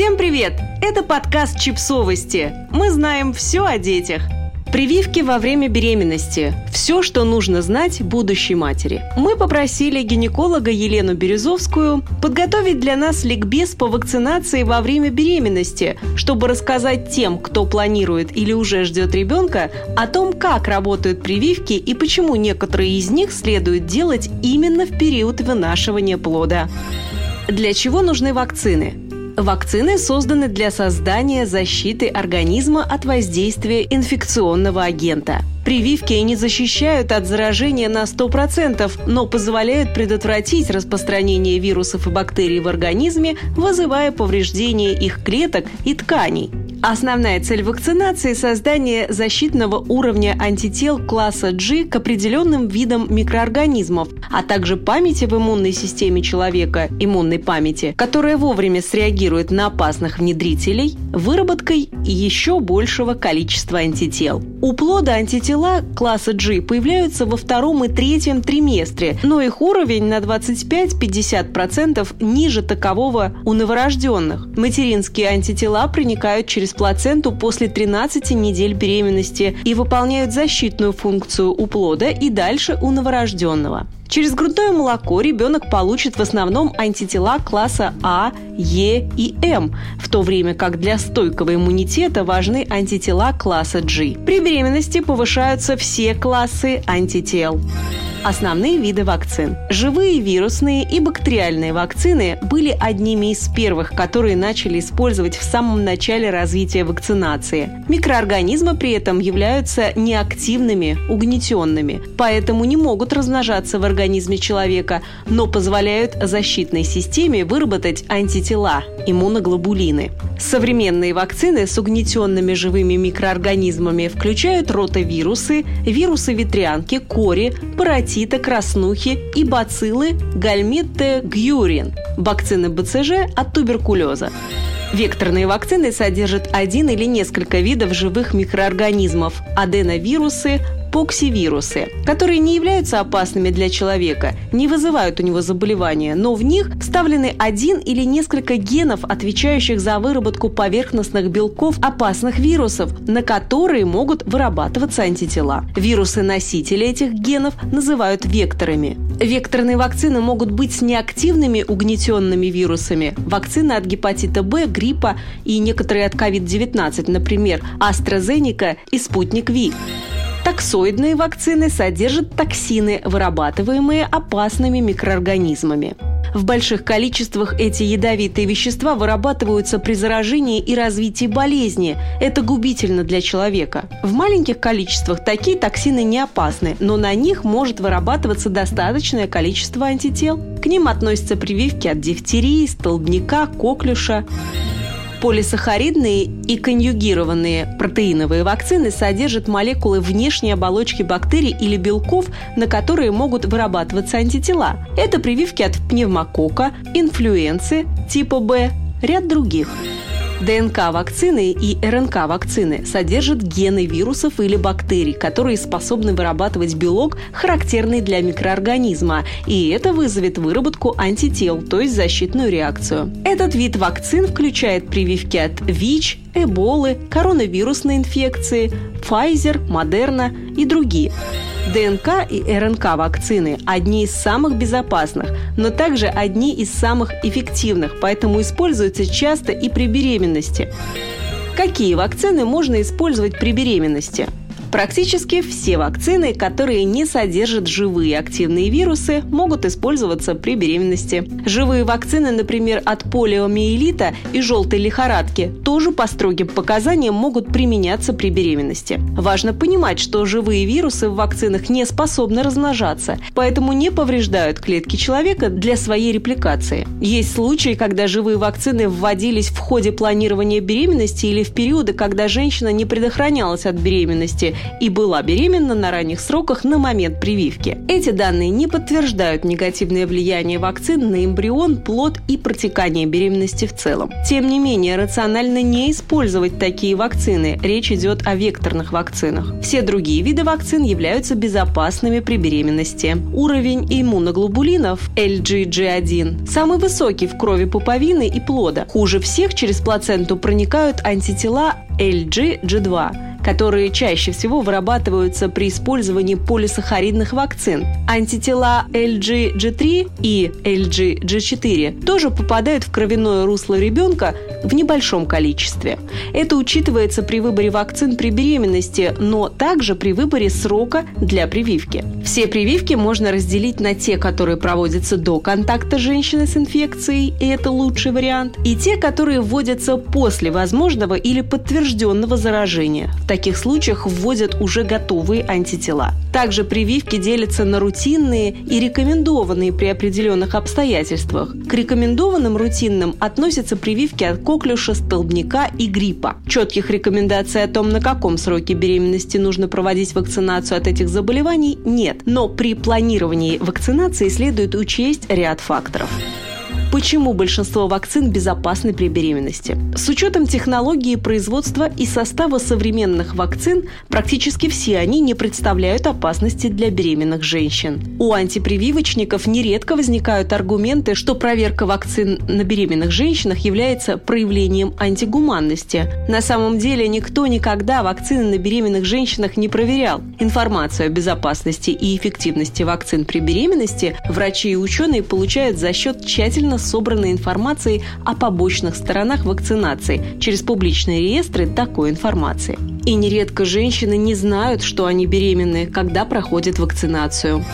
Всем привет! Это подкаст «Чипсовости». Мы знаем все о детях. Прививки во время беременности. Все, что нужно знать будущей матери. Мы попросили гинеколога Елену Березовскую подготовить для нас ликбез по вакцинации во время беременности, чтобы рассказать тем, кто планирует или уже ждет ребенка, о том, как работают прививки и почему некоторые из них следует делать именно в период вынашивания плода. Для чего нужны вакцины? Вакцины созданы для создания защиты организма от воздействия инфекционного агента. Прививки не защищают от заражения на 100%, но позволяют предотвратить распространение вирусов и бактерий в организме, вызывая повреждение их клеток и тканей. Основная цель вакцинации – создание защитного уровня антител класса G к определенным видам микроорганизмов, а также памяти в иммунной системе человека, иммунной памяти, которая вовремя среагирует на опасных внедрителей, выработкой еще большего количества антител. У плода антитела класса G появляются во втором и третьем триместре, но их уровень на 25-50% ниже такового у новорожденных. Материнские антитела проникают через через плаценту после 13 недель беременности и выполняют защитную функцию у плода и дальше у новорожденного. Через грудное молоко ребенок получит в основном антитела класса А, Е и М, в то время как для стойкого иммунитета важны антитела класса G. При беременности повышаются все классы антител. Основные виды вакцин. Живые вирусные и бактериальные вакцины были одними из первых, которые начали использовать в самом начале развития вакцинации. Микроорганизмы при этом являются неактивными, угнетенными, поэтому не могут размножаться в организме человека, но позволяют защитной системе выработать антитела, иммуноглобулины. Современные вакцины с угнетенными живыми микроорганизмами включают ротавирусы, вирусы ветрянки, кори, паротиты, гепатита, краснухи и бациллы гальмитте гюрин, вакцины БЦЖ от туберкулеза. Векторные вакцины содержат один или несколько видов живых микроорганизмов – аденовирусы, поксивирусы, которые не являются опасными для человека, не вызывают у него заболевания, но в них вставлены один или несколько генов, отвечающих за выработку поверхностных белков опасных вирусов, на которые могут вырабатываться антитела. Вирусы-носители этих генов называют векторами. Векторные вакцины могут быть с неактивными угнетенными вирусами. Вакцины от гепатита Б, гриппа и некоторые от COVID-19, например, AstraZeneca и спутник Ви. Токсоидные вакцины содержат токсины, вырабатываемые опасными микроорганизмами. В больших количествах эти ядовитые вещества вырабатываются при заражении и развитии болезни. Это губительно для человека. В маленьких количествах такие токсины не опасны, но на них может вырабатываться достаточное количество антител. К ним относятся прививки от дифтерии, столбняка, коклюша. Полисахаридные и конъюгированные протеиновые вакцины содержат молекулы внешней оболочки бактерий или белков, на которые могут вырабатываться антитела. Это прививки от пневмокока, инфлюенции типа Б, ряд других. ДНК-вакцины и РНК-вакцины содержат гены вирусов или бактерий, которые способны вырабатывать белок, характерный для микроорганизма, и это вызовет выработку антител, то есть защитную реакцию. Этот вид вакцин включает прививки от ВИЧ, Эболы, коронавирусной инфекции, Pfizer, Moderna и другие. ДНК и РНК вакцины одни из самых безопасных, но также одни из самых эффективных, поэтому используются часто и при беременности. Какие вакцины можно использовать при беременности? Практически все вакцины, которые не содержат живые активные вирусы, могут использоваться при беременности. Живые вакцины, например, от полиомиелита и желтой лихорадки, тоже по строгим показаниям могут применяться при беременности. Важно понимать, что живые вирусы в вакцинах не способны размножаться, поэтому не повреждают клетки человека для своей репликации. Есть случаи, когда живые вакцины вводились в ходе планирования беременности или в периоды, когда женщина не предохранялась от беременности и была беременна на ранних сроках на момент прививки. Эти данные не подтверждают негативное влияние вакцин на эмбрион, плод и протекание беременности в целом. Тем не менее, рационально не использовать такие вакцины. Речь идет о векторных вакцинах. Все другие виды вакцин являются безопасными при беременности. Уровень иммуноглобулинов LGG1 самый высокий в крови пуповины и плода. Хуже всех через плаценту проникают антитела LGG2 которые чаще всего вырабатываются при использовании полисахаридных вакцин. Антитела LGG3 и LGG4 тоже попадают в кровяное русло ребенка в небольшом количестве. Это учитывается при выборе вакцин при беременности, но также при выборе срока для прививки. Все прививки можно разделить на те, которые проводятся до контакта женщины с инфекцией, и это лучший вариант, и те, которые вводятся после возможного или подтвержденного заражения. В таких случаях вводят уже готовые антитела. Также прививки делятся на рутинные и рекомендованные при определенных обстоятельствах. К рекомендованным рутинным относятся прививки от коклюша, столбняка и гриппа. Четких рекомендаций о том, на каком сроке беременности нужно проводить вакцинацию от этих заболеваний, нет. Но при планировании вакцинации следует учесть ряд факторов. Почему большинство вакцин безопасны при беременности? С учетом технологии производства и состава современных вакцин, практически все они не представляют опасности для беременных женщин. У антипрививочников нередко возникают аргументы, что проверка вакцин на беременных женщинах является проявлением антигуманности. На самом деле никто никогда вакцины на беременных женщинах не проверял. Информацию о безопасности и эффективности вакцин при беременности врачи и ученые получают за счет тщательно собранной информацией о побочных сторонах вакцинации через публичные реестры такой информации. И нередко женщины не знают, что они беременны, когда проходят вакцинацию.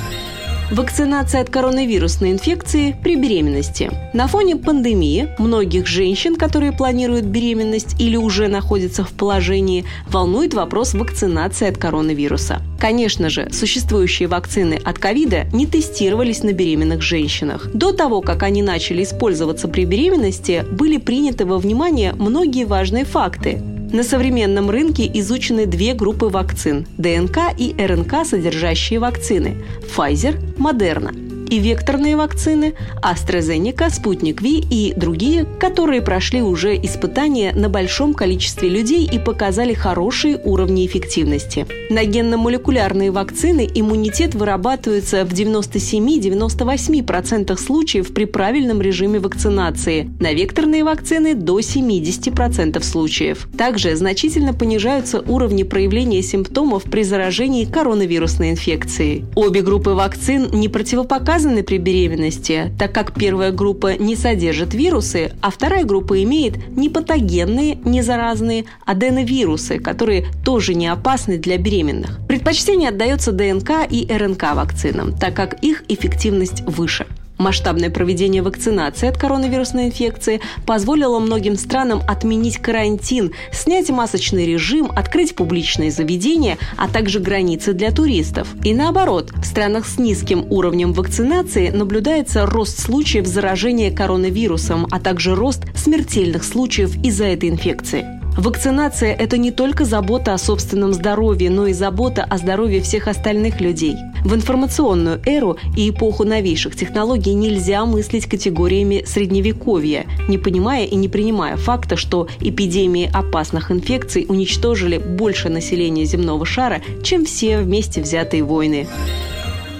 Вакцинация от коронавирусной инфекции при беременности. На фоне пандемии многих женщин, которые планируют беременность или уже находятся в положении, волнует вопрос вакцинации от коронавируса. Конечно же, существующие вакцины от ковида не тестировались на беременных женщинах. До того, как они начали использоваться при беременности, были приняты во внимание многие важные факты. На современном рынке изучены две группы вакцин – ДНК и РНК, содержащие вакцины – Pfizer, Moderna – и векторные вакцины AstraZeneca, Спутник V и другие, которые прошли уже испытания на большом количестве людей и показали хорошие уровни эффективности. На генно-молекулярные вакцины иммунитет вырабатывается в 97-98% случаев при правильном режиме вакцинации, на векторные вакцины до 70% случаев. Также значительно понижаются уровни проявления симптомов при заражении коронавирусной инфекцией. Обе группы вакцин не противопоказаны показаны при беременности, так как первая группа не содержит вирусы, а вторая группа имеет не патогенные, не заразные аденовирусы, которые тоже не опасны для беременных. Предпочтение отдается ДНК и РНК вакцинам, так как их эффективность выше. Масштабное проведение вакцинации от коронавирусной инфекции позволило многим странам отменить карантин, снять масочный режим, открыть публичные заведения, а также границы для туристов. И наоборот, в странах с низким уровнем вакцинации наблюдается рост случаев заражения коронавирусом, а также рост смертельных случаев из-за этой инфекции. Вакцинация – это не только забота о собственном здоровье, но и забота о здоровье всех остальных людей. В информационную эру и эпоху новейших технологий нельзя мыслить категориями средневековья, не понимая и не принимая факта, что эпидемии опасных инфекций уничтожили больше населения земного шара, чем все вместе взятые войны.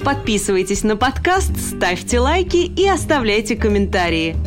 Подписывайтесь на подкаст, ставьте лайки и оставляйте комментарии.